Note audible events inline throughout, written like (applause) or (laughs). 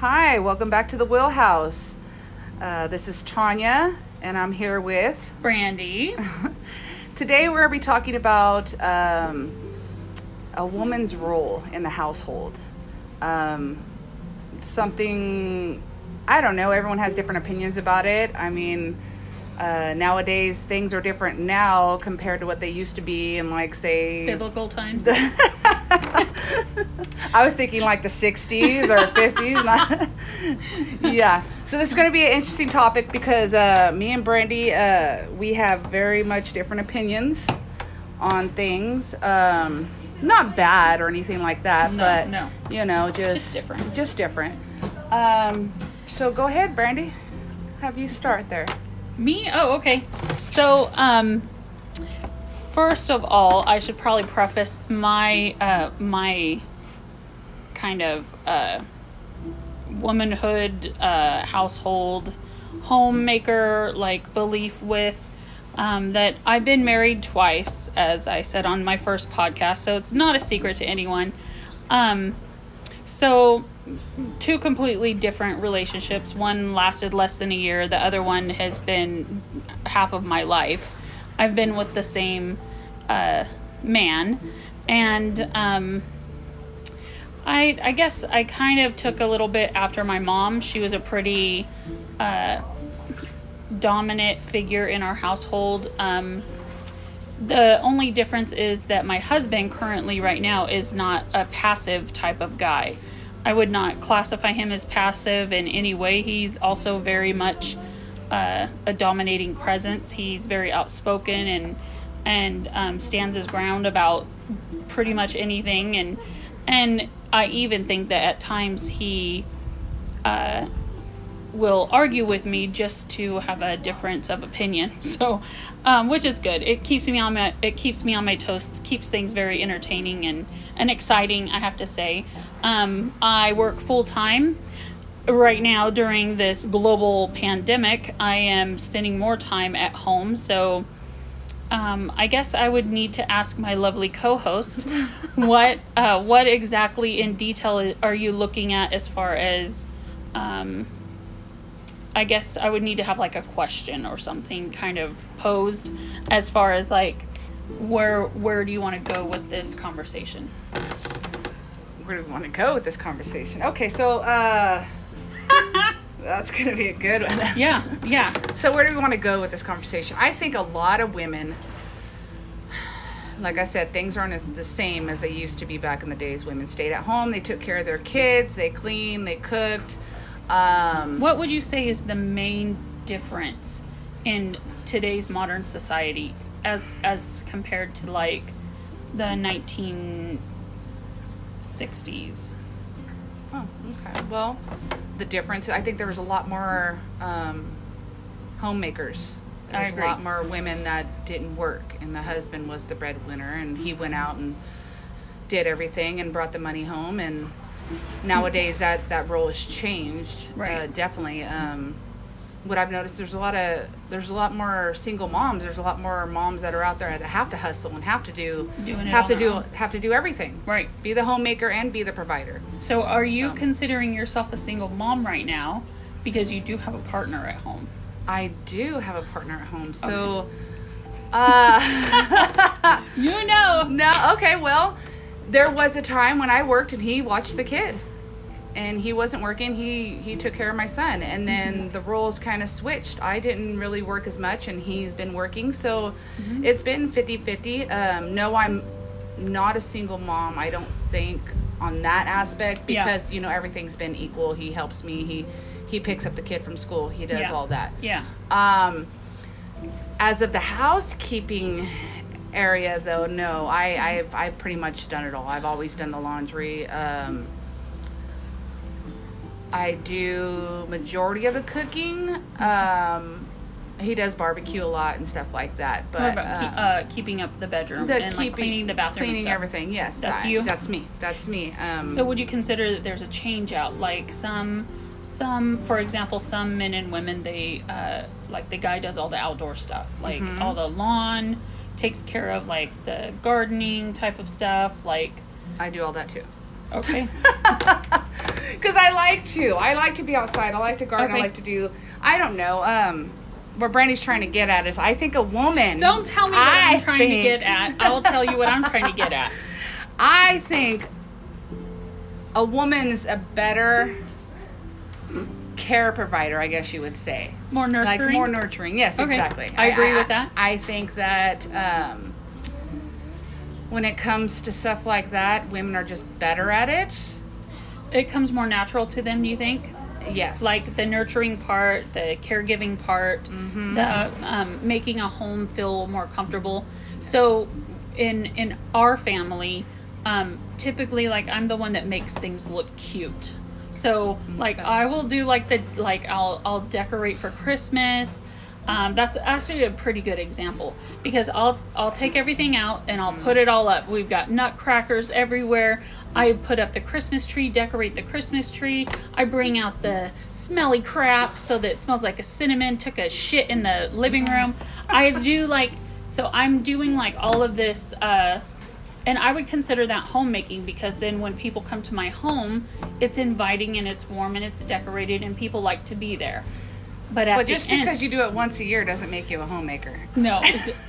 Hi, welcome back to the Wheelhouse. Uh, this is Tanya, and I'm here with. Brandy. (laughs) Today, we're going to be talking about um, a woman's role in the household. Um, something, I don't know, everyone has different opinions about it. I mean, uh, nowadays, things are different now compared to what they used to be in, like, say. Biblical times. (laughs) (laughs) I was thinking like the 60s or 50s. (laughs) Not (laughs) yeah. So this is going to be an interesting topic because uh, me and Brandy, uh, we have very much different opinions on things. Um, not bad or anything like that, No, but no. you know, just, Just different. Just different. Um, so go ahead, Brandy. Have you start there. Me? Oh, okay. So, um, first of all, I should probably preface my uh, my kind of uh, womanhood, uh, household, homemaker like belief with um, that I've been married twice, as I said on my first podcast. So it's not a secret to anyone. Um, so two completely different relationships. One lasted less than a year. The other one has been half of my life. I've been with the same uh, man, and um, I I guess I kind of took a little bit after my mom. She was a pretty uh, dominant figure in our household. Um, the only difference is that my husband currently right now is not a passive type of guy. I would not classify him as passive in any way. He's also very much uh, a dominating presence. He's very outspoken and and um, stands his ground about pretty much anything. And and I even think that at times he uh, will argue with me just to have a difference of opinion. (laughs) So, um, which is good. It keeps me on my it keeps me on my toes. Keeps things very entertaining and and exciting. I have to say. Um, I work full time right now during this global pandemic. I am spending more time at home. So. Um, I guess I would need to ask my lovely co-host (laughs) what uh, what exactly in detail are you looking at as far as um, I guess I would need to have like a question or something kind of posed as far as like where where do you want to go with this conversation? Where do we want to go with this conversation? Okay, so uh, that's going to be a good one. Yeah, yeah. So where do we want to go with this conversation? I think a lot of women, like I said, things aren't as, the same as they used to be back in the days. Women stayed at home, they took care of their kids, they cleaned, they cooked. Um, What would you say is the main difference in today's modern society as as compared to like the 1960s? Oh, okay. Well, the difference, I think there was a lot more um, homemakers. I There's agree. a lot more women that didn't work, and the husband was the breadwinner, and he went out and did everything and brought the money home. And nowadays, that that role has changed. Uh, definitely. Um, what I've noticed, there's a lot of there's a lot more single moms. There's a lot more moms that are out there that have to hustle and have to do Doing have to do own. have to do everything. Right. Be the homemaker and be the provider. So are you So- considering yourself a single mom right now because you do have a partner at home? I do have a partner at home. So, (laughs) uh, (laughs) You know. no, okay, well, there was a time when I worked and he watched the kid. And he wasn't working. He he took care of my son, and then the roles kind of switched. I didn't really work as much, and he's been working, so it's been 50-50. Um, no, I'm not a single mom. I don't think on that aspect Yeah. because you know everything's been equal. He helps me. He he picks up the kid from school. He does Yeah. all that. Yeah. Um, as of the housekeeping area, though, no, I, I've I've pretty much done it all. I've always done the laundry. Um, I do majority of the cooking. Um, he does barbecue a lot and stuff like that. But about keep, uh, keeping up the bedroom the and like keeping- cleaning the bathroom, and cleaning stuff? everything. Yes, That's I- you? That's me. That's me. Um, So would you consider that there's a change out? Like some, some, for example, some men and women, they uh, like the guy does all the outdoor stuff, like Mm-hmm. all the lawn, takes care of like the gardening type of stuff. Like, I do all that too. Okay, (laughs) Because I like to. I like to be outside. I like to garden. I like to do. I don't know. Um, what Brandy's trying to get at is, I think a woman. Don't tell me what I I'm trying to get at. I will tell you what I'm trying to get at. (laughs) I think a woman's a better care provider. I guess you would say. More nurturing. Like more nurturing. Yes, Okay. exactly. I agree with that. I think that um, when it comes to stuff like that, women are just better at it. it comes more natural to them. Do you think? Yes. Like the nurturing part, the caregiving part, Mm-hmm. the um, making a home feel more comfortable. So, in in our family, um, typically, like I'm the one that makes things look cute. So, like Okay. I will do like the like I'll I'll decorate for Christmas. Um, that's actually a pretty good example because I'll I'll take everything out and I'll put it all up. We've got nutcrackers everywhere. I put up the Christmas tree, decorate the Christmas tree. I bring out the smelly crap so that it smells like a cinnamon took a shit in the living room. I do like so I'm doing like all of this uh and I would consider that homemaking because then when people come to my home, it's inviting and it's warm and it's decorated and people like to be there. But at But the just end, because you do it once a year doesn't make you a homemaker. no,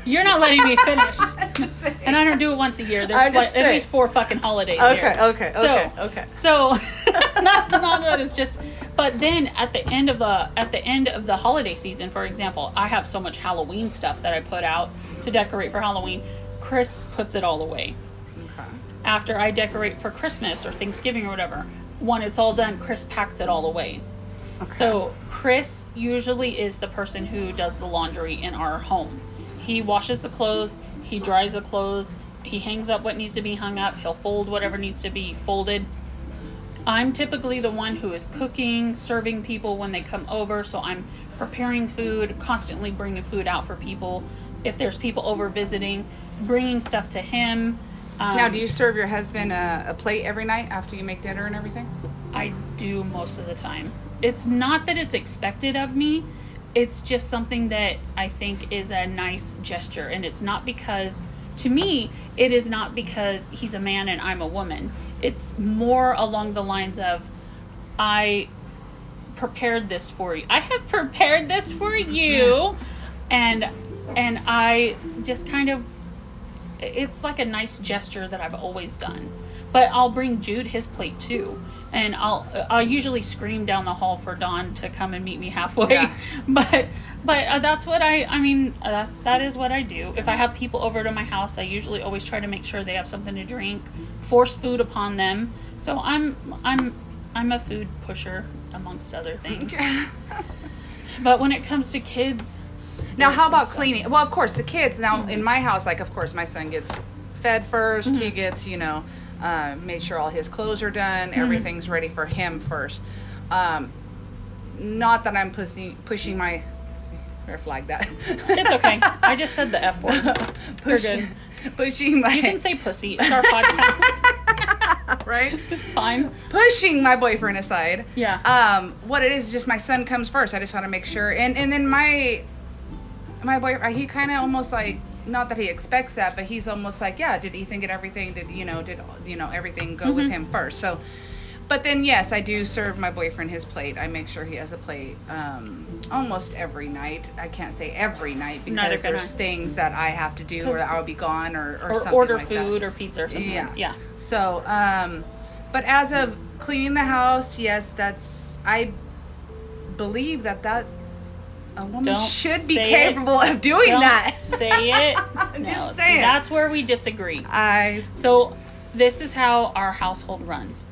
you're not letting me finish. (laughs) And I don't do it once a year. There's like, at least four fucking holidays. Okay, here. okay, so, okay, okay. So, (laughs) not, not that it's just, but then at the end of the at the end of the holiday season, for example, I have so much Halloween stuff that I put out to decorate for Halloween. Chris puts it all away Okay. after I decorate for Christmas or Thanksgiving or whatever. When it's all done, Chris packs it all away. So Chris usually is the person who does the laundry in our home. He washes the clothes, he dries the clothes, he hangs up what needs to be hung up, he'll fold whatever needs to be folded. I'm typically the one who is cooking, serving people when they come over, so I'm preparing food, constantly bringing food out for people. If there's people over visiting, bringing stuff to him. Um, Now, do you serve your husband a, a plate every night after you make dinner and everything? I do most of the time. It's not that it's expected of me, it's just something that I think is a nice gesture. And it's not because, to me, it is not because he's a man and I'm a woman. It's more along the lines of, I prepared this for you. I have (laughs) prepared this for you. And and I just kind of it's like a nice gesture that I've always done. But I'll bring Jude his plate too, and I'll I'll usually scream down the hall for Dawn to come and meet me halfway. Yeah. (laughs) But but uh, that's what I I mean uh, that is what I do. If I have people over to my house, I usually always try to make sure they have something to drink, force food upon them. So I'm I'm I'm a food pusher amongst other things. (laughs) But when it comes to kids, Now, how about cleaning? Well, of course, the kids. Now, in my house, like, of course, my son gets fed 1st He gets, you know, uh, made sure all his clothes are done. Everything's ready for him first. Um, not that I'm pushing pushing my. Better flag that. It's okay. (laughs) I just said the F word. (laughs) pushing, pushing my. You can say pussy. It's our podcast. (laughs) right. it's fine. Pushing my boyfriend aside. Yeah. um what it is is just my son comes first i just want to make sure and and then my my boyfriend he kind of almost like not that he expects that but he's almost like yeah did ethan get everything did you know did you know everything go with him first so but then yes i do serve my boyfriend his plate i make sure he has a plate um almost every night i can't say every night because there's I. things that i have to do, or i'll be gone or or, Or something order like that. food or pizza or something. Yeah. Yeah. So, um, but as of cleaning the house, yes, that's I believe that that a woman Don't should be capable of doing Don't that. say (laughs) it. No, see, that's where we disagree. I So this is how our household runs.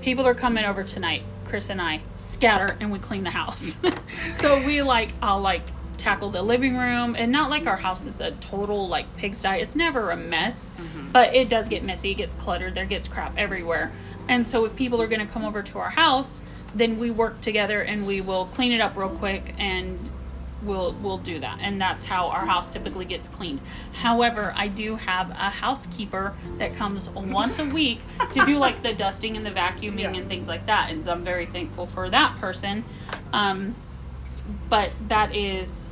People are coming over tonight. Chris and I scatter and we clean the house. (laughs) so we like I'll like tackle the living room and not like our house is a total like pigsty. It's never a mess, mm-hmm. but it does get messy. It gets cluttered. There gets crap everywhere. And so if people are going to come over to our house, then we work together and we will clean it up real quick and we'll we'll do that and that's how our house typically gets cleaned however i do have a housekeeper that comes once a week to do like the dusting and the vacuuming Yeah. and things like that and so i'm very thankful for that person um, but that is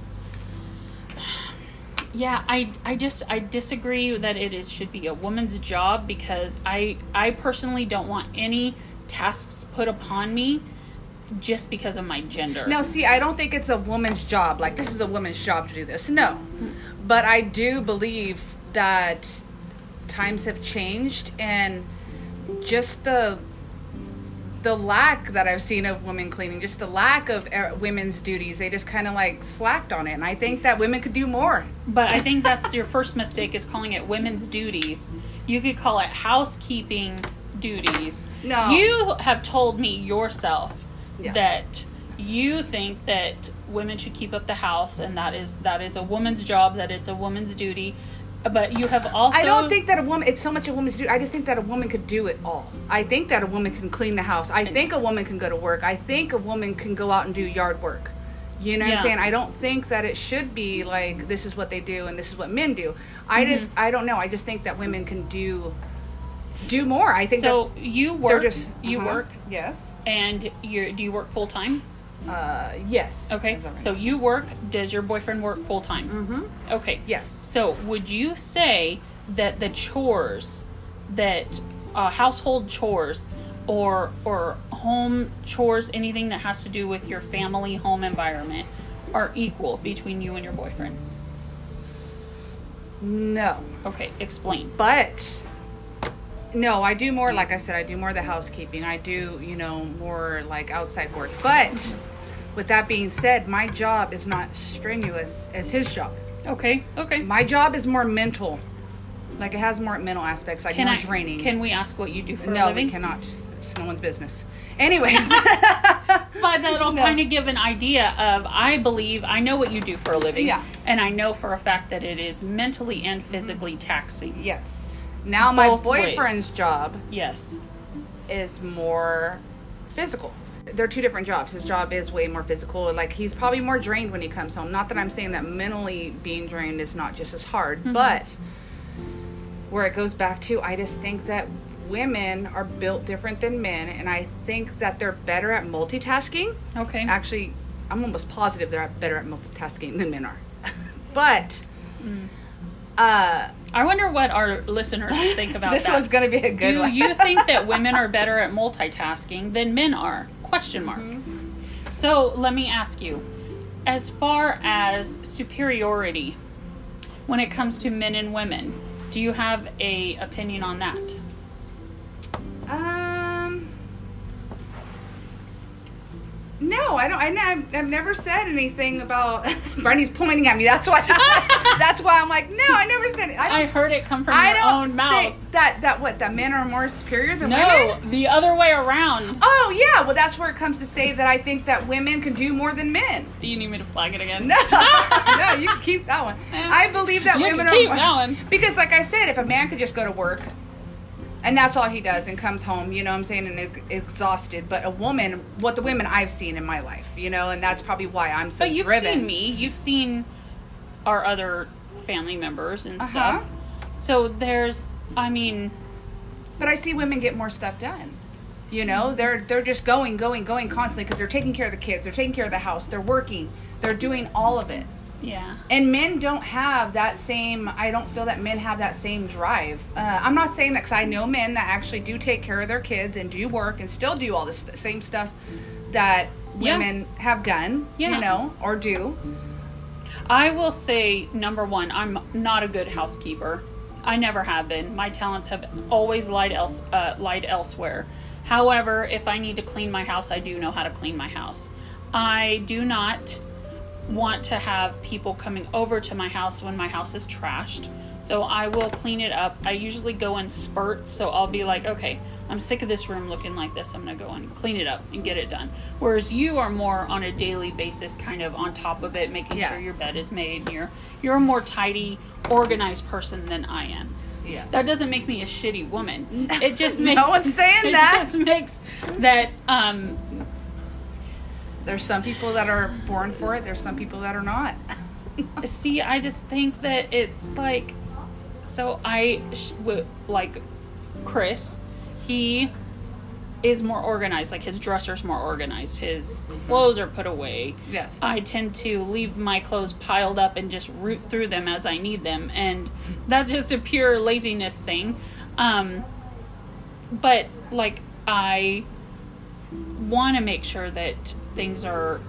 yeah i i just i disagree that it is should be a woman's job because i i personally don't want any tasks put upon me just because of my gender. No, see, I don't think it's a woman's job. Like this is a woman's job to do this. No, but I do believe that times have changed and just the the lack that I've seen of women cleaning, just the lack of uh, women's duties, they just kind of like slacked on it. And I think that women could do more. But I think that's your first mistake is calling it women's duties. You could call it housekeeping duties. No. You have told me yourself Yes. that you think that women should keep up the house and that is that is a woman's job, that it's a woman's duty. But you have also I don't think that a woman. It's so much a woman's duty. I just think that a woman could do it all. I think that a woman can clean the house. I think a woman can go to work. I think a woman can go out and do yard work. You know what Yeah. I'm saying? I don't think that it should be like this is what they do and this is what men do. I Mm-hmm. just I don't know. I just think that women can do do more. I think so you work just you uh-huh. work Yes. and you do you work full time? Uh yes. Okay. So you work, does your boyfriend work full time? Mm Mhm. Okay. Yes. So, would you say that the chores, that uh, household chores, or or home chores, anything that has to do with your family home environment, are equal between you and your boyfriend? No. Okay, explain. But no, I do more. Like I said, I do more of the housekeeping. I do, you know, more like outside work. But with that being said, my job is not strenuous as his job. Okay. Okay. My job is more mental. Like it has more mental aspects, like Can more I? draining. Can we ask what you do for a living? no, we cannot. It's no one's business. Anyways, (laughs) (laughs) But that'll No. kind of give an idea of I believe I know what you do for a living. Yeah. And I know for a fact that it is mentally and physically taxing. yes. Now my Both ways. boyfriend's job Yes. is more physical. They're two different jobs. His job is way more physical. Like he's probably more drained when he comes home. Not that I'm saying that mentally being drained is not just as hard, Mm-hmm. but where it goes back to, I just think that women are built different than men, and I think that they're better at multitasking. Okay. Actually, I'm almost positive they're better at multitasking than men are. (laughs) but, Mm. Uh, I wonder what our listeners think about (laughs) this that. one's gonna be a good Do one. you think (laughs) that women are better at multitasking than men are? Question mark. Mm-hmm. So let me ask you, as far as superiority, when it comes to men and women, do you have a opinion on that? No, I don't. I, ne- I've never said anything about. (laughs) Brandy's pointing at me. That's why. (laughs) that's why I'm like, no, I never said. It. I I, heard it come from I your own mouth. that that what that men are more superior than No, women. No, the other way around. Oh yeah, well that's where it comes to say that I think that women can do more than men. Do you need me to flag it again? No, (laughs) no, you can keep that one. I believe that You women can are keep that one. because, like I said, if a man could just go to work and that's all he does and comes home, you know what I'm saying, and ex- exhausted. But a woman, what the women I've seen in my life, you know, and that's probably why I'm so But you've driven. seen me. You've seen our other family members and Uh-huh. stuff. So there's, I mean, But I see women get more stuff done. You know, they're they're just going, going, going constantly because they're taking care of the kids, they're taking care of the house, they're working, they're doing all of it. Yeah. And men don't have that same. I don't feel that men have that same drive. Uh, I'm not saying that because I know men that actually do take care of their kids and do work and still do all this same stuff that Yeah. women have done. Yeah. You know, or do. I will say, number one, I'm not a good housekeeper. I never have been. My talents have always lied else uh, lied elsewhere. However, if I need to clean my house, I do know how to clean my house. I do not want to have people coming over to my house when my house is trashed. So I will clean it up. I usually go in spurts. So I'll be like, okay, I'm sick of this room looking like this. I'm going to go and clean it up and get it done. Whereas you are more on a daily basis, kind of on top of it, making sure your bed is made. You're, you're a more tidy, organized person than I am. Yeah. That doesn't make me a shitty woman. (laughs) It just makes No one's saying (laughs) it that. just makes that um There's some people that are born for it. There's some people that are not. (laughs) see i just think that it's like so i sh- w- like chris he is more organized like his dresser's more organized his clothes are put away Yes. i tend to leave my clothes piled up and just root through them as i need them and that's just a pure laziness thing um but like i want to make sure that things are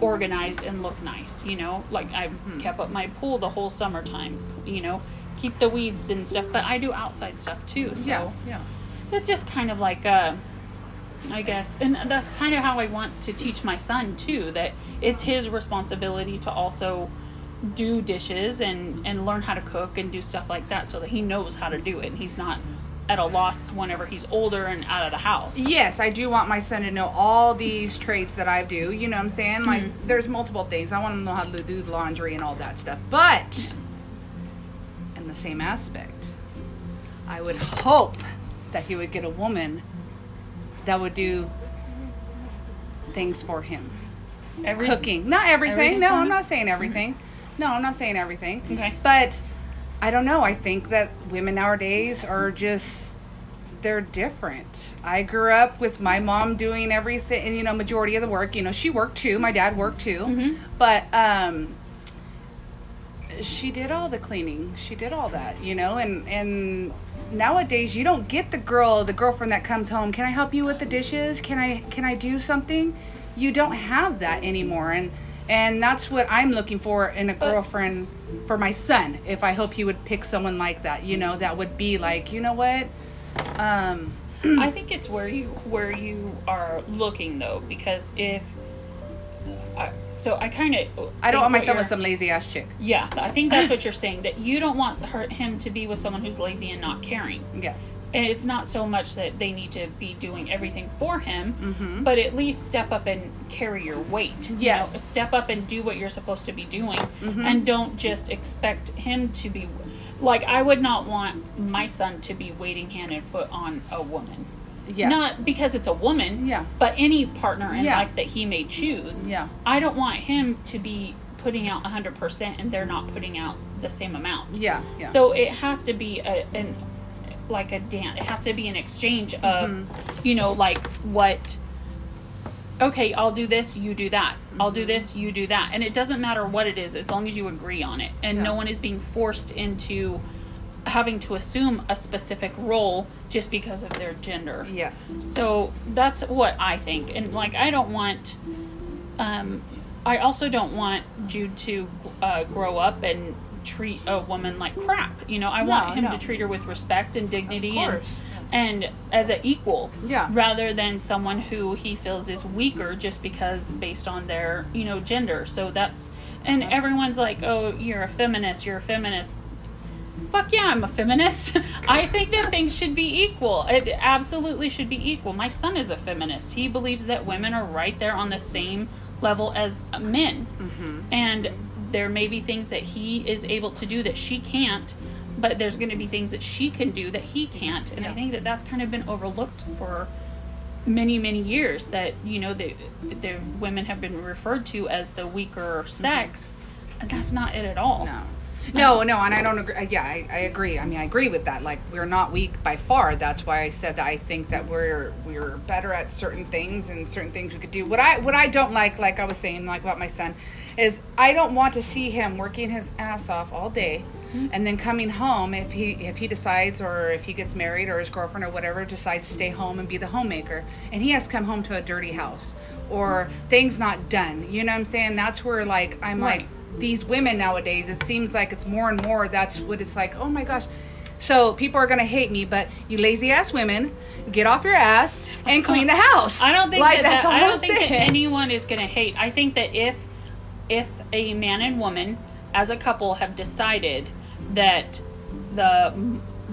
organized and look nice. You know, like I Hmm. kept up my pool the whole summertime. You know, keep the weeds and stuff. But I do outside stuff too. So yeah, yeah. it's just kind of like uh I guess, and that's kind of how I want to teach my son too. That it's his responsibility to also do dishes and and learn how to cook and do stuff like that, so that he knows how to do it. and He's not at a loss whenever he's older and out of the house. Yes, I do want my son to know all these traits that I do. You know what I'm saying? Like, Mm-hmm. there's multiple things. I want him to know how to do the laundry and all that stuff. But, in the same aspect, I would hope that he would get a woman that would do things for him. Every, Cooking. Not everything. Everything no, I'm not saying everything. No, I'm not saying everything. Okay. But I don't know. I think that women nowadays are just they're different. I grew up with my mom doing everything, and you know, majority of the work. You know, she worked too. My dad worked too, Mhm. but um, she did all the cleaning. She did all that. You know, and and nowadays you don't get the girl, the girlfriend that comes home. Can I help you with the dishes? Can I can I do something? You don't have that anymore, and and that's what I'm looking for in a girlfriend for my son. If I hope he would pick someone like that, you know, that would be like, you know what, um, I think it's where you where you are looking though, because if So, I kind of I don't want my son with some lazy ass chick. Yeah, I think that's what (laughs) you're saying. That you don't want her, him to be with someone who's lazy and not caring. Yes. And it's not so much that they need to be doing everything for him, Mm-hmm. but at least step up and carry your weight. you know? Yes. step up and do what you're supposed to be doing, Mhm. and don't just expect him to be. Like I would not want my son to be waiting hand and foot on a woman. Yes. Not because it's a woman, Yeah. but any partner in Yeah. life that he may choose. Yeah. I don't want him to be putting out 100% and they're not putting out the same amount. Yeah. Yeah. So it has to be a, an like a dance. It has to be an exchange of, Mm-hmm. you know, like what. Okay, I'll do this. You do that. I'll do this. You do that. And it doesn't matter what it is, as long as you agree on it, and no one is being forced into having to assume a specific role just because of their gender. yes. So that's what I think. And like, I don't want, um, I also don't want Jude to uh, grow up and treat a woman like crap. You know, I want him no. to treat her with respect and dignity and, and as an equal. Yeah. Rather than someone who he feels is weaker just because based on their, you know, gender. So that's, and everyone's like, oh, you're a feminist, you're a feminist fuck yeah, I'm a feminist. (laughs) I think that things should be equal. It absolutely should be equal. My son is a feminist. He believes that women are right there on the same level as men. Mm-hmm. And there may be things that he is able to do that she can't, but there's going to be things that she can do that he can't. And I think that that's kind of been overlooked for many many years that you know the the women have been referred to as the weaker sex and that's not it at all No. (laughs) No, no, and I don't agree. Uh, yeah, I, I agree. I mean, I agree with that. Like, we're not weak by far. That's why I said that I think that we're we're better at certain things and certain things we could do. What I what I don't like, like I was saying, like about my son, is I don't want to see him working his ass off all day, mm-hmm. and then coming home if he if he decides or if he gets married or his girlfriend or whatever decides to stay home and be the homemaker, and he has come home to a dirty house or things not done. You know what I'm saying? That's where like I'm Right. like these women nowadays it seems like it's more and more that's what it's like oh my gosh. So people are gonna hate me but you lazy ass women get off your ass and oh, clean the house. I don't think like, that, that I don't I'm think that anyone is going to hate. I think that if if a man and woman as a couple have decided that the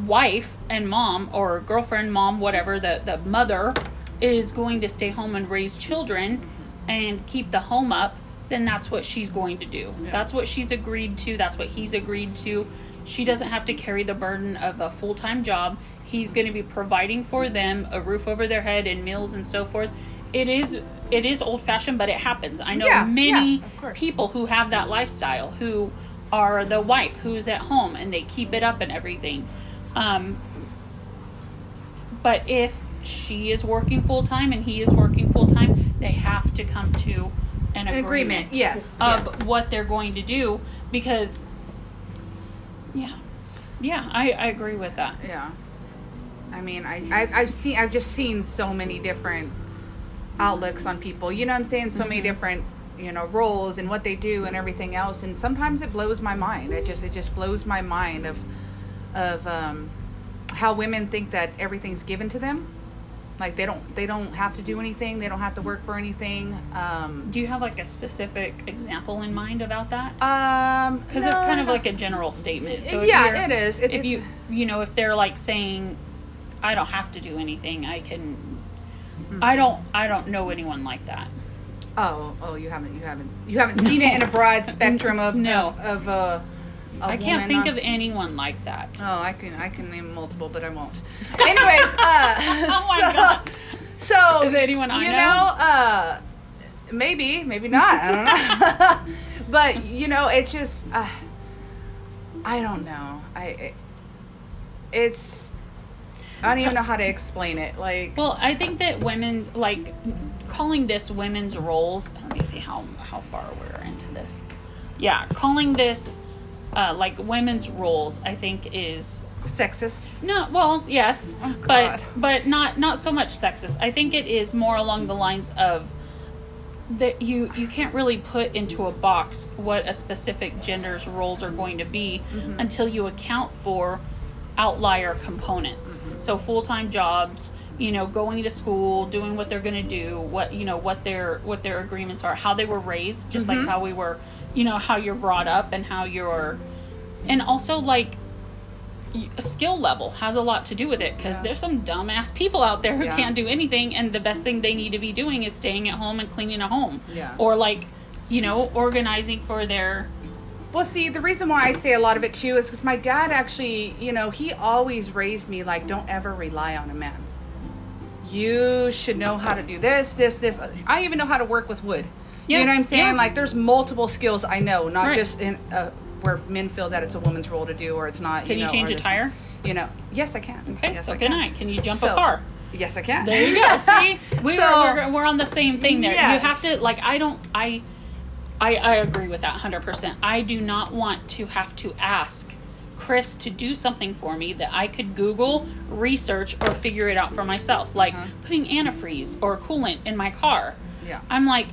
wife and mom or girlfriend, mom, whatever, the the mother is going to stay home and raise children and keep the home up, then that's what she's going to do. That's what she's agreed to. That's what he's agreed to. She doesn't have to carry the burden of a full time job. He's going to be providing for them a roof over their head and meals and so forth. It is it is old fashioned, but it happens. I know Yeah, many yeah, people who have that lifestyle who are the wife who's at home and they keep it up and everything. Um, but if she is working full time and he is working full time, they have to come to an, An agreement, agreement, yes, of yes. what they're going to do because, yeah, yeah, I, I agree with that. yeah i mean I, I i've seen i've just seen so many different outlooks on people. You know I'm saying? So Mm-hmm. many different you know roles and what they do and everything else and sometimes it blows my mind it just it just blows my mind of of um how women think that everything's given to them like they don't they don't have to do anything they don't have to work for anything um Do you have like a specific example in mind about that? um Because it's kind of like a general statement. So yeah it is it, if you you know if they're like saying, I don't have to do anything, I can. Mm-hmm. I don't. I don't know anyone like that. oh oh you haven't you haven't you haven't seen it in a broad (laughs) spectrum of No. of, of uh I can't think on, of anyone like that. Oh, I can I can name multiple, but I won't. Anyways, uh, (laughs) Oh my so, God. So Is anyone I you know? uh, maybe, maybe not. I don't know. (laughs) but you know, it's just uh, I don't know. I it, it's I don't even know how to explain it. Like Well, I think that women like calling this women's roles. Let me see how how far we're into this. Yeah, calling this uh, like women's roles. I think is sexist. no. Well, yes, Oh, but but not not so much sexist. I think it is more along the lines of that you you can't really put into a box what a specific gender's roles are going to be Mm-hmm. until you account for outlier components. Mm-hmm. So full-time jobs, you know, going to school, doing what they're going to do, what you know, what their what their agreements are, how they were raised, just Mm-hmm. like how we were, you know, how you're brought up and how you're and also like a skill level has a lot to do with it because Yeah. there's some dumbass people out there who Yeah. can't do anything and the best thing they need to be doing is staying at home and cleaning a home Yeah. or like you know organizing for their Well, see, the reason why I say a lot of it too is because my dad actually, you know, he always raised me like, don't ever rely on a man. You should know how to do this, this, this. I even know how to work with wood. Yeah, You know what I'm saying? yeah. Like, there's multiple skills I know, not Right. just in uh, where men feel that it's a woman's role to do or it's not. can you, know, change a tire You know, yes, I can. okay yes, so I can can. i can you jump So- a car Yes, I can. there you go (laughs) see we So- were, we're, we're on the same thing there you have to like i don't i i i agree with that 100% i do not want to have to ask chris to do something for me that i could google research or figure it out for myself like Uh-huh. putting antifreeze or coolant in my car Yeah. i'm like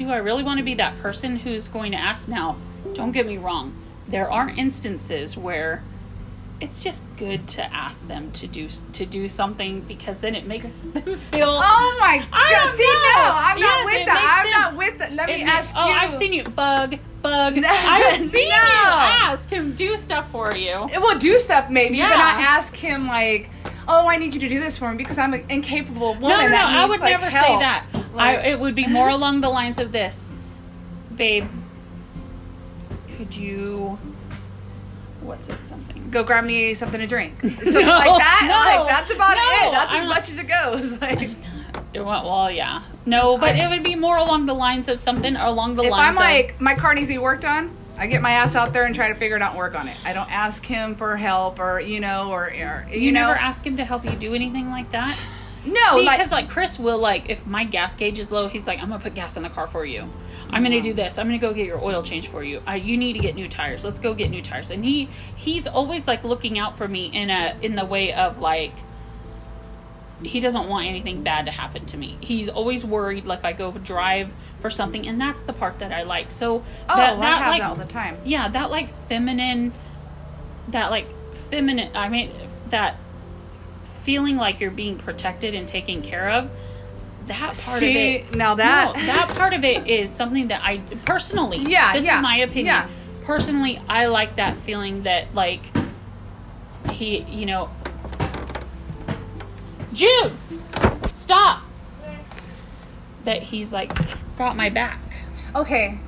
do i really want to be that person who's going to ask now don't get me wrong there are instances where it's just good to ask them to do to do something because then it makes (laughs) them feel Oh my god! I don't See, no, I'm Yes, not with that. I'm them- not with that. Let me It- ask oh, you. I've seen you bug, bug. (laughs) I've seen No. you ask him do stuff for you. It will do stuff maybe, but Yeah. not ask him like, "Oh, I need you to do this for me because I'm an incapable woman." No, no, no. I would like, never say help." that. I, it would be more (laughs) along the lines of this, babe. Could you? What's it? Something. Go grab me something to drink. (laughs) Something No, like that. no, like that's about no, it. That's I'm as much as it goes. (laughs) Like, It went, well, yeah. No, but it would be more along the lines of something along the if lines If I'm like my car needs to be worked on, I get my ass out there and try to figure it out and work on it. I don't ask him for help or you know or, or you, You, know never ask him to help you do anything like that. no See, like because like Chris will like if my gas gauge is low, he's like, I'm gonna put gas in the car for you. I'm gonna do this. I'm gonna go get your oil change for you. Uh, you need to get new tires. Let's go get new tires. And he he's always like looking out for me in a in the way of like he doesn't want anything bad to happen to me. He's always worried like if I go drive for something, and that's the part that I like. So oh that, I that have like all the time. yeah, that like feminine, that like feminine. I mean, that feeling like you're being protected and taken care of. That part See, of it. now that- no, that (laughs) part of it is something that I personally. Yeah, this yeah, is my opinion. yeah. Personally, I like that feeling that like he, you know, Jude, stop. That he's like got my back. Okay.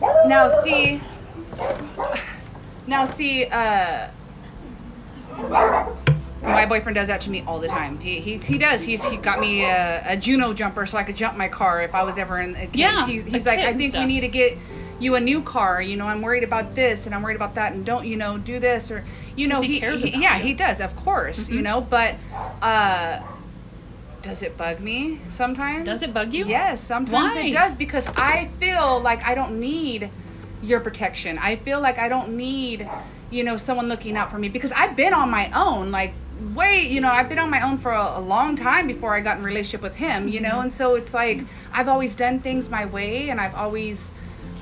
Now see. Now see. Uh, my boyfriend does that to me all the time. He he, he does. He's he got me a, a Juno jumper so I could jump my car if I was ever in. A. Yeah, He's, he's like, I think we need to get you a new car. You know, I'm worried about this and I'm worried about that and don't you know do this or you know he cares about yeah you. he does of course you Mhm. know but uh does it bug me sometimes Does it bug you? Yes, sometimes Why? it does because I feel like I don't need your protection. I feel like I don't need, you know, someone looking out for me because I've been on my own. Like way, you know, I've been on my own for a, a long time before I got in relationship with him, you know, and so it's like I've always done things my way and I've always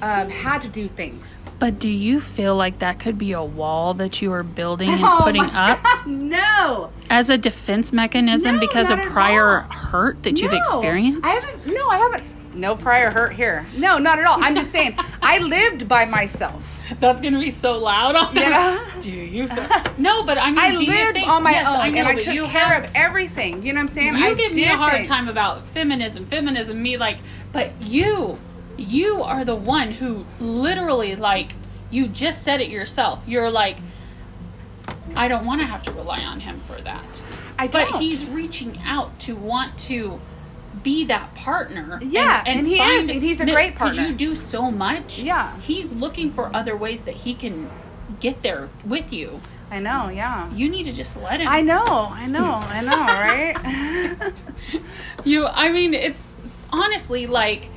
um, had to do things. But do you feel like that could be a wall that you are building and (laughs) Oh putting up God, no. as a defense mechanism No, because of prior hurt that you've experienced? I haven't. No, I haven't. No prior hurt here. No, not at all. I'm just saying. I lived by myself. (laughs) That's gonna be so loud. On Yeah. (laughs) Do you? Feel, no, but I mean, I lived think, on my yes, own, I know, and I took care have- of everything. You know what I'm saying? You I give me a hard things. time about feminism, feminism, me like, but you, you are the one who literally like, you just said it yourself. You're like, I don't want to have to rely on him for that. I don't. But he's reaching out to want to be that partner. Yeah, and he is, and he's a great partner. Because you do so much. Yeah. He's looking for other ways that he can get there with you. I know. Yeah. You need to just let him. I know. I know. I know. Right. (laughs) You, I mean, it's, it's honestly like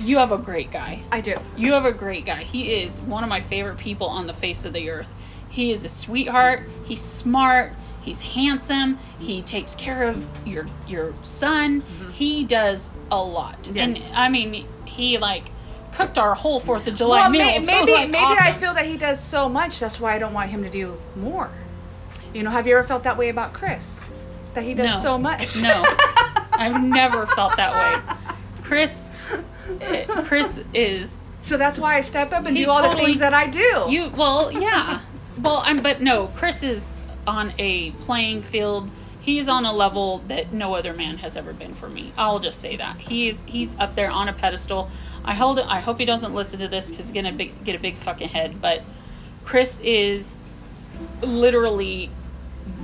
you have a great guy. I do. You have a great guy. He is one of my favorite people on the face of the earth. He is a sweetheart. He's smart. He's handsome. He takes care of your your son. He does a lot. Mm-hmm. Yes. And I mean, he like cooked our whole Fourth of July Well, meal. may, so, maybe like, maybe I feel that he does so much. That's why I don't want him to do more. You know, have you ever felt that way about Chris? That he does No. so much. No, (laughs) I've never felt that way. Chris, (laughs) Chris is So that's why I step up and do all the things that I do. You well, yeah. Well, I'm but no, Chris is on a playing field. He's on a level that no other man has ever been for me. I'll just say that. He's he's up there on a pedestal. I hold it I hope he doesn't listen to this cuz he's going to big, get a big fucking head, but Chris is literally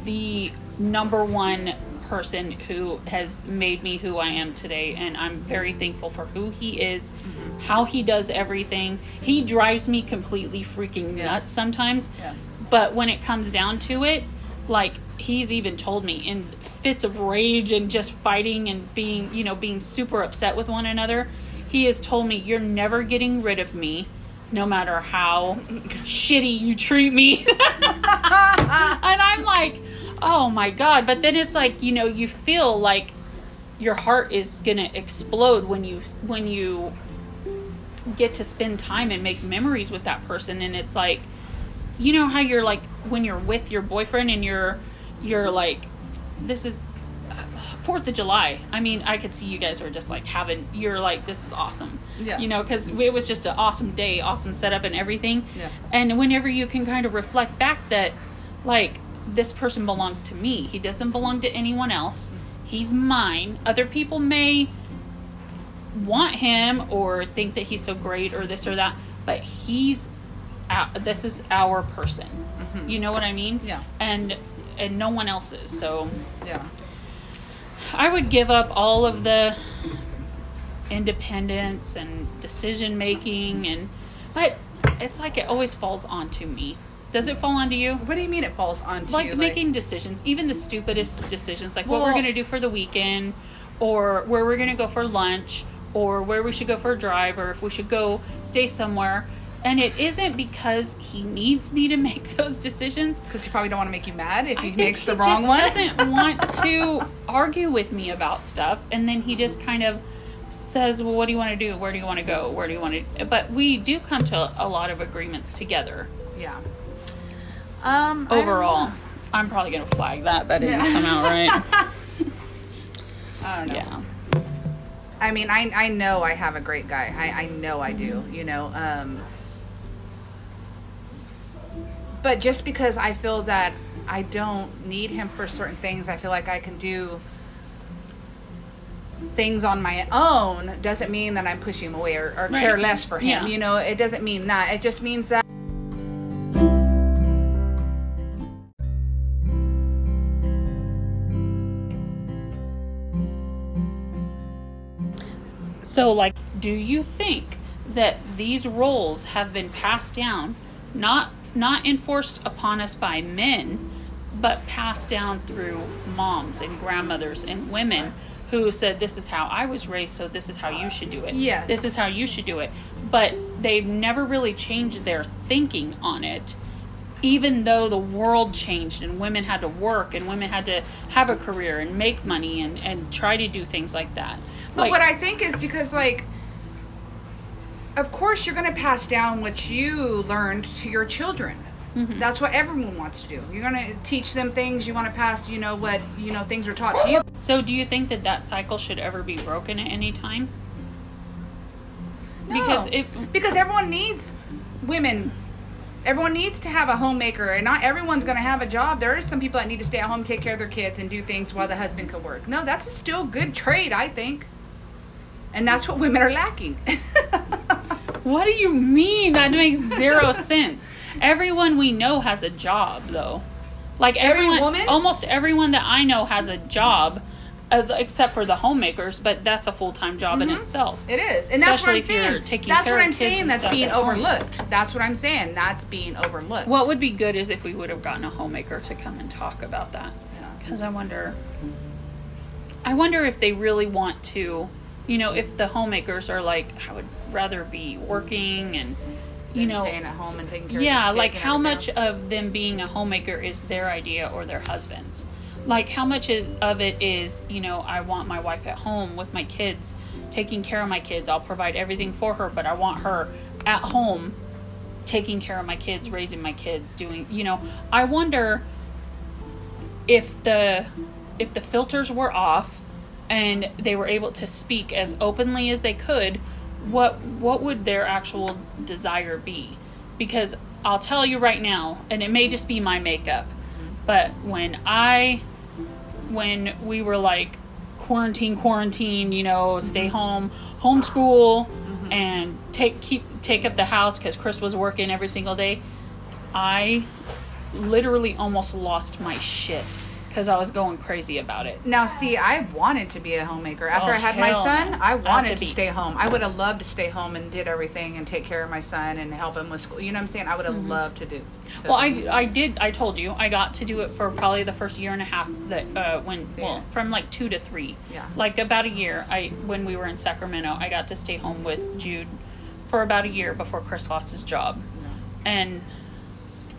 the number one person who has made me who I am today and I'm very thankful for who he is, mm-hmm. how he does everything. He drives me completely freaking nuts sometimes. Yes. But when it comes down to it, like he's even told me in fits of rage and just fighting and being, you know, being super upset with one another, he has told me you're never getting rid of me no matter how (laughs) shitty you treat me. (laughs) and I'm like, oh my god! But then it's like you know you feel like your heart is gonna explode when you when you get to spend time and make memories with that person, and it's like you know how you're like when you're with your boyfriend and you're you're like this is uh, Fourth of July. I mean, I could see you guys were just like having. You're like, this is awesome. Yeah. You know, because it was just an awesome day, awesome setup, and everything. Yeah. And whenever you can kind of reflect back that, like, this person belongs to me. He doesn't belong to anyone else. He's mine. Other people may want him or think that he's so great or this or that, but he's. Our, this is our person. You know what I mean? Mm-hmm. Yeah. And and no one else's. So. yeah. I would give up all of the independence and decision making and but it's like it always falls onto me. Does it fall onto you? What do you mean it falls onto Like you? making decisions, even the stupidest decisions, like what we're going to do for the weekend or where we're going to go for lunch or where we should go for a drive or if we should go stay somewhere. And it isn't because he needs me to (laughs) make those decisions. because he probably don't want to make you mad if he makes the he wrong just one. doesn't (laughs) want to argue with me about stuff, and then he just kind of says, "Well, what do you want to do? Where do you want to go? Where do you want to?" But we do come to a lot of agreements together. yeah. Um. Overall. I'm probably gonna flag that. That didn't Yeah. come out right. (laughs) I don't know. yeah. I mean, I I know I have a great guy. I I know I do. Mm-hmm. You know. Um. But just because I feel that I don't need him for certain things, I feel like I can do things on my own doesn't mean that I'm pushing him away or, or care less for him. Yeah. You know, it doesn't mean that. It just means that So, like, do you think that these roles have been passed down, not not enforced upon us by men, but passed down through moms and grandmothers and women who said, "This is how I was raised, so this is how you should do it. Yes. this is how you should do it." But they've never really changed their thinking on it. Even though the world changed and women had to work and women had to have a career and make money and, and try to do things like that. But Like, what I think is because like of course you're going to pass down what you learned to your children. Mm-hmm. That's what everyone wants to do. You're going to teach them things, you want to pass, you know, what, you know, things are taught to you. so do you think that that cycle should ever be broken at any time? No, Because if because everyone needs women everyone needs to have a homemaker and not everyone's going to have a job there are some people that need to stay at home take care of their kids and do things while the husband could work no that's a still good trade i think and that's what women are lacking (laughs) What do you mean? That makes zero (laughs) sense. Everyone we know has a job, though. Like Every everyone, woman? almost everyone that I know has a job, uh, except for the homemakers. But that's a full time job in itself. it is and that's what Especially i'm saying that's what i'm saying that's being at home. overlooked that's what i'm saying that's being overlooked What would be good is if we would have gotten a homemaker to come and talk about that. Yeah. Because I wonder, I wonder if they really want to, you know, if the homemakers are like, I would rather be working and, you know, staying at home and taking care yeah like how much of them being a homemaker is their idea or their husband's like how much is, of it is you know i want my wife at home with my kids taking care of my kids. I'll provide everything for her but i want her at home taking care of my kids raising my kids doing you know. I wonder if the if the filters were off and they were able to speak as openly as they could what what would their actual desire be? Because i'll tell you right now and it may just be my makeup but when i when we were like quarantine quarantine you know stay mm-hmm. home homeschool mm-hmm. and take keep take up the house because chris was working every single day. I literally almost lost my shit because i was going crazy about it Now, see, I wanted to be a homemaker. After Oh, I had my son. I wanted to to, stay home. I would have loved to stay home and did everything and take care of my son and help him with school. You know what I'm saying? I would have loved to do. to- Mm-hmm. Well, I, I did. I told you I got to do it for probably the first year and a half. That uh, when See. well, from like two to three. Yeah. Like about a year. I when we were in Sacramento, I got to stay home with Jude for about a year before Chris lost his job, and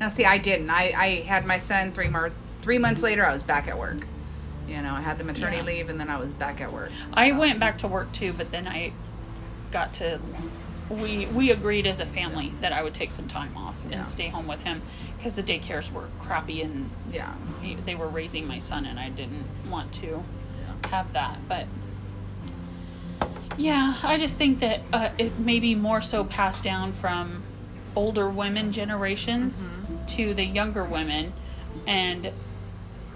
Now, see, I didn't. I, I had my son three more three months later. I was back at work. You know, I had the maternity Yeah. leave, and then I was back at work. I went back to work too. But then I got to. We we agreed as a family that I would take some time off Yeah. and stay home with him because the daycares were crappy and Yeah. he- they were raising my son and I didn't want to have that. But yeah, I just think that uh, it may be more so passed down from older women generations Mm-hmm. to the younger women and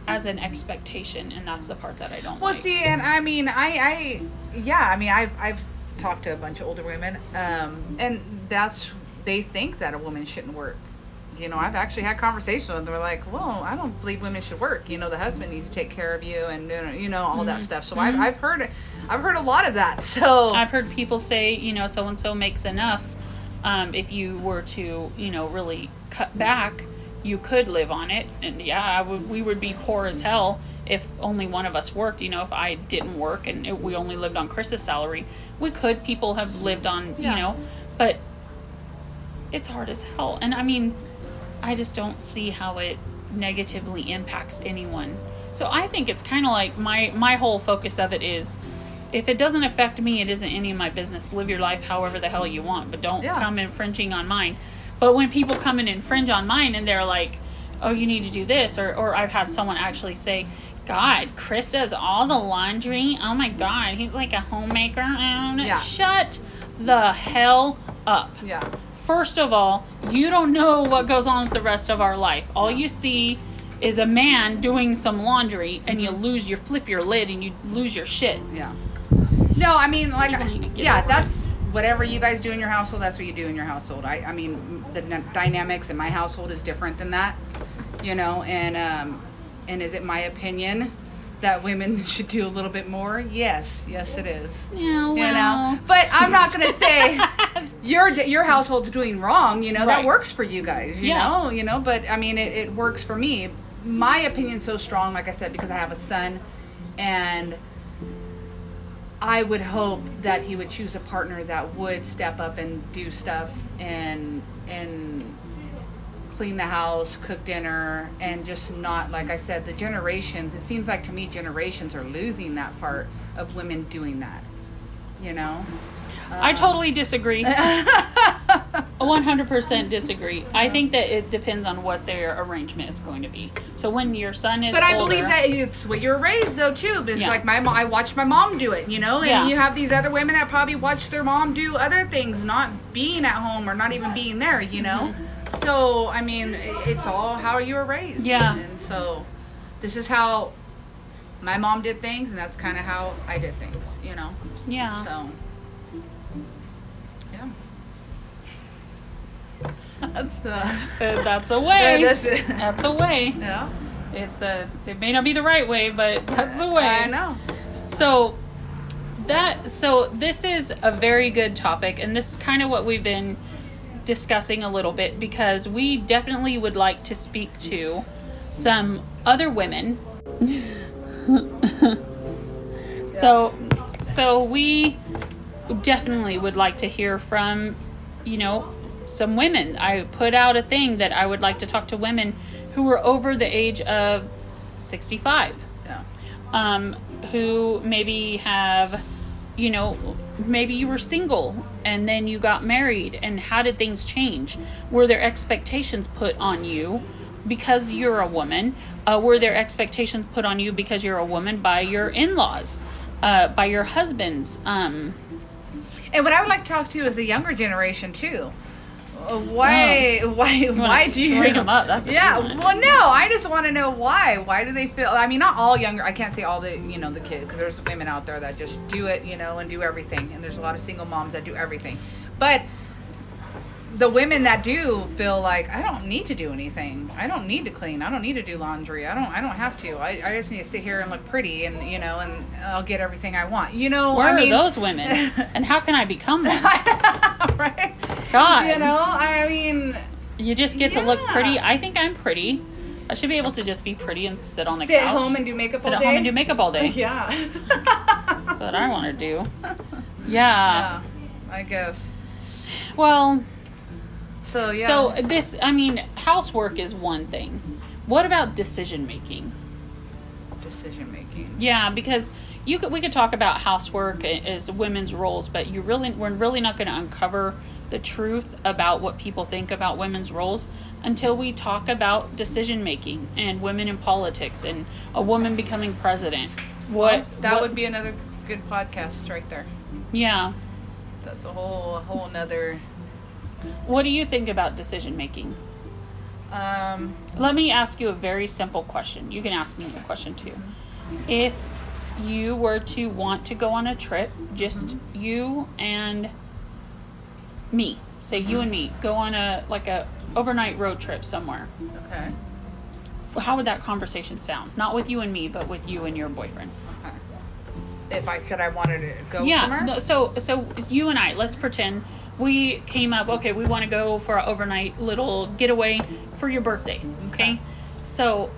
as an expectation and that's the part that I don't Well, like. see, and I mean, I, I, yeah, I mean, I've, I've talked to a bunch of older women, um, and that's they think that a woman shouldn't work. You know, I've actually had conversations with them. They're like, "Well, I don't believe women should work. You know, the husband needs to take care of you, and you know, all that stuff." So I've, I've heard, I've heard a lot of that. (laughs) So I've heard people say, you know, so and so makes enough. Um, if you were to, you know, really cut back, you could live on it. And yeah, I would, we would be poor as hell if only one of us worked. You know, if I didn't work and it, we only lived on Chris's salary, we could. People have lived on, Yeah. you know, but it's hard as hell. And I mean, I just don't see how it negatively impacts anyone. So I think it's kind of like my my whole focus of it is if it doesn't affect me, it isn't any of my business. Live your life however the hell you want, but don't Yeah. come infringing on mine. But when people come and infringe on mine and they're like, "Oh, you need to do this," or or I've had someone actually say, "God, Chris does all the laundry. Oh my God, he's like a homemaker." And Yeah. Shut the hell up. yeah, First of all, you don't know what goes on with the rest of our life. All you see is a man doing some laundry and you mm-hmm. lose your flip your lid and you lose your shit. yeah. No, I mean, like, People need to get yeah, that's whatever you guys do in your household. That's what you do in your household. I, I mean, the dynamics in my household is different than that, you know. And um, and is it my opinion that women (laughs) should do a little bit more? Yes, yes, it is. Yeah, well. You know, but I'm not gonna (laughs) say your your household's doing wrong. You know that works for you guys. You Yeah. know, you know. But I mean, it, it works for me. My opinion's so strong, like I said, because I have a son, and I would hope that he would choose a partner that would step up and do stuff and and clean the house, cook dinner, and just not like I said, the generations. It seems like to me generations are losing that part of women doing that. You know. I totally disagree. (laughs) 100% disagree. I think that it depends on what their arrangement is going to be. So when your son is But I older- believe that it's what you're raised though too. It's Yeah. like my mom. I watched my mom do it, you know, and Yeah. you have these other women that probably watch their mom do other things, not being at home or not even being there, you know. So I mean, it's all how you were raised. Mm-hmm. Yeah. And so, this is how my mom did things, and that's kind of how I did things, you know. Yeah. So. That's, uh, that's a way. (laughs) that's That's a way. Yeah. It's a. It may not be the right way, but that's a way. I know. So that so this is a very good topic and this is kind of what we've been discussing a little bit because we definitely would like to speak to some other women. (laughs) so so we definitely would like to hear from you know some women. I put out a thing that I would like to talk to women who were over the age of 65 Yeah. um, who maybe have, you know, maybe you were single and then you got married, and how did things change? Were there expectations put on you because you're a woman? Uh, were there expectations put on you because you're a woman by your in laws, uh, by your husbands? Um, And what I would like to talk to is the younger generation too. Why? Why? Why do you? bring them up, that's yeah. Well, no. I just want to know why. Why do they feel? I mean, not all younger. I can't say all the you know the kids because there's women out there that just do it, you know, and do everything, and there's a lot of single moms that do everything, but. The women that do feel like I don't need to do anything. I don't need to clean. I don't need to do laundry. I don't. I don't have to. I, I just need to sit here and look pretty, and you know, and I'll get everything I want. You know, where I mean, are those women? (laughs) and how can I become (laughs) one? right? God. You know, I mean, You just get to look pretty. I think I'm pretty. I should be able to just be pretty and sit on the sit couch. home and do makeup sit all at day. home and do makeup all day. (laughs) Yeah. That's what I want to do. Yeah. yeah, I guess. Well, So yeah. so this, I mean, housework is one thing. What about decision making? decision making. Yeah, because you could we could talk about housework as women's roles, but you really we're really not going to uncover the truth about what people think about women's roles until we talk about decision making and women in politics and a woman becoming president. What oh, that what- would be another good podcast right there. Yeah. That's a whole a whole nother. What do you think about decision making? Um, Let me ask you a very simple question. You can ask me a question too. If you were to want to go on a trip, just you and me, say you and me, go on a like a overnight road trip somewhere. okay. How would that conversation sound? Not with you and me, but with you and your boyfriend. Okay. If I said I wanted to go yeah. somewhere. no, so so you and I, let's pretend we came up. Okay, we want to go for an overnight little getaway for your birthday. Okay. Okay. So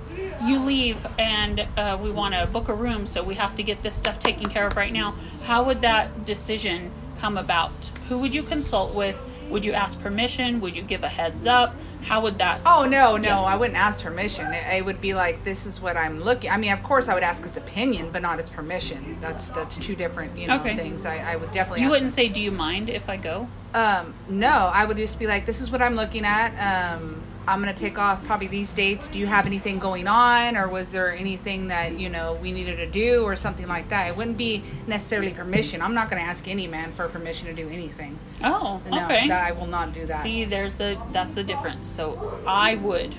you leave and uh, we want to book a room, so we have to get this stuff taken care of right now. How would that decision come about? Who would you consult with? Would you ask permission? Would you give a heads up? How would that? Oh no, no, I wouldn't ask permission. It, it would be like, this is what I'm looking. I mean, of course, I would ask his opinion, but not his permission. That's that's two different, you know, Okay. things. I, I would definitely. You wouldn't say, "Do you mind if I go?" Um, no, I would just be like, this is what I'm looking at. Um, I'm gonna take off probably these dates. Do you have anything going on, or was there anything that you know we needed to do, or something like that? It wouldn't be necessarily permission. I'm not gonna ask any man for permission to do anything. Oh, No, okay. I will not do that. See, there's a, that's the difference. So I would,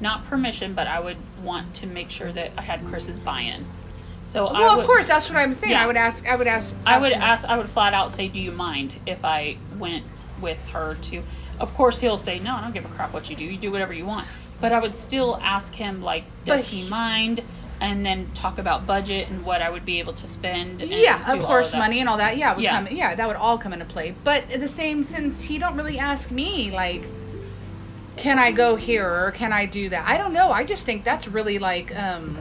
not permission, but I would want to make sure that I had Chris's buy-in. So I well, would, of course, that's what I'm saying. Yeah. I would ask. I would ask. I would him. ask. I would flat out say, "Do you mind if I went with her to?" Of course, he'll say, "No, I don't give a crap what you do. You do whatever you want." But I would still ask him, like, does he mind? And then talk about budget and what I would be able to spend. And Yeah, of course, that. money and all that. Yeah, would Yeah. come. Yeah, that would all come into play. But the same since he don't really ask me like, can I go here or can I do that? I don't know. I just think that's really like um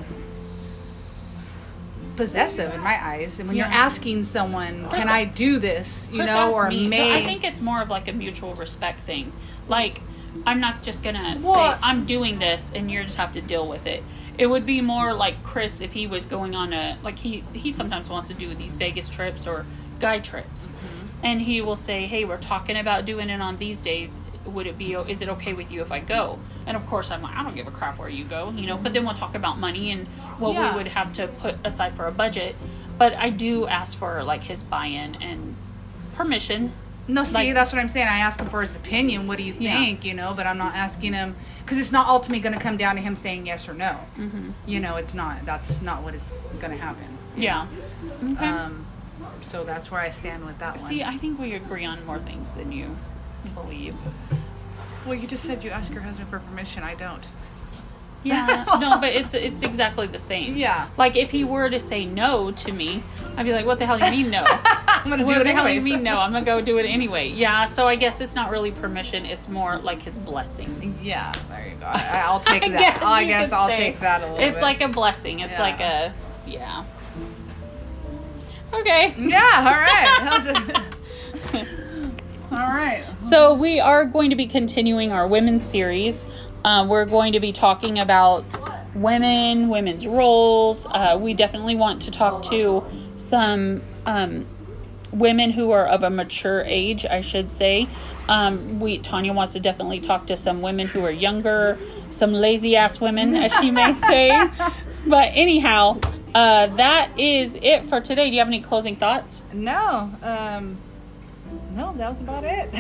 possessive in my eyes. And when Yeah. you're asking someone, can I do this? You know, or me, may I think it's more of like a mutual respect thing. Like I'm not just gonna Well- say I'm doing this and you just have to deal with it. It would be more like Chris if he was going on a like he he sometimes wants to do these Vegas trips or guy trips, mm-hmm. and he will say, "Hey, we're talking about doing it on these days. Would it be? Is it okay with you if I go?" And of course, I'm like, "I don't give a crap where you go," you know. But then we'll talk about money and what Yeah. we would have to put aside for a budget. But I do ask for like his buy-in and permission. No, see, Like- that's what I'm saying. I ask him for his opinion. What do you Yeah. think? You know, but I'm not asking him because it's not ultimately going to come down to him saying yes or no. Mm-hmm. You know, it's not. That's not what is going to happen. Yeah. Okay. Um, so that's where I stand with that one. See, I think we agree on more things than you believe. well, you just said you ask your husband for permission. I don't. Yeah. (laughs) no, but it's it's exactly the same. Yeah. Like if he were to say no to me, I'd be like, "What the hell do you mean no? (laughs) I'm gonna what do it the hell do you mean no? I'm gonna go do it (laughs) anyway." Yeah. So I guess it's not really permission; it's more like his blessing. Yeah, there you go. I, I'll take I that. guess I guess I'll say. take that a little It's bit. like a blessing. It's Yeah. like a yeah. Okay. yeah. All right. All right. So we are going to be continuing our women's series. Uh, we're going to be talking about women, women's roles. Uh, we definitely want to talk to some um, women who are of a mature age, I should say. Um, we Tanya wants to definitely talk to some women who are younger, some lazy ass women, as she may (laughs) say. But anyhow, uh, that is it for today. Do you have any closing thoughts? No. Um. No, that was about it.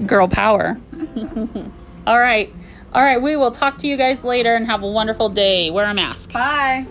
(laughs) girl power. (laughs) All right. All right. We will talk to you guys later and have a wonderful day. Wear a mask. Bye.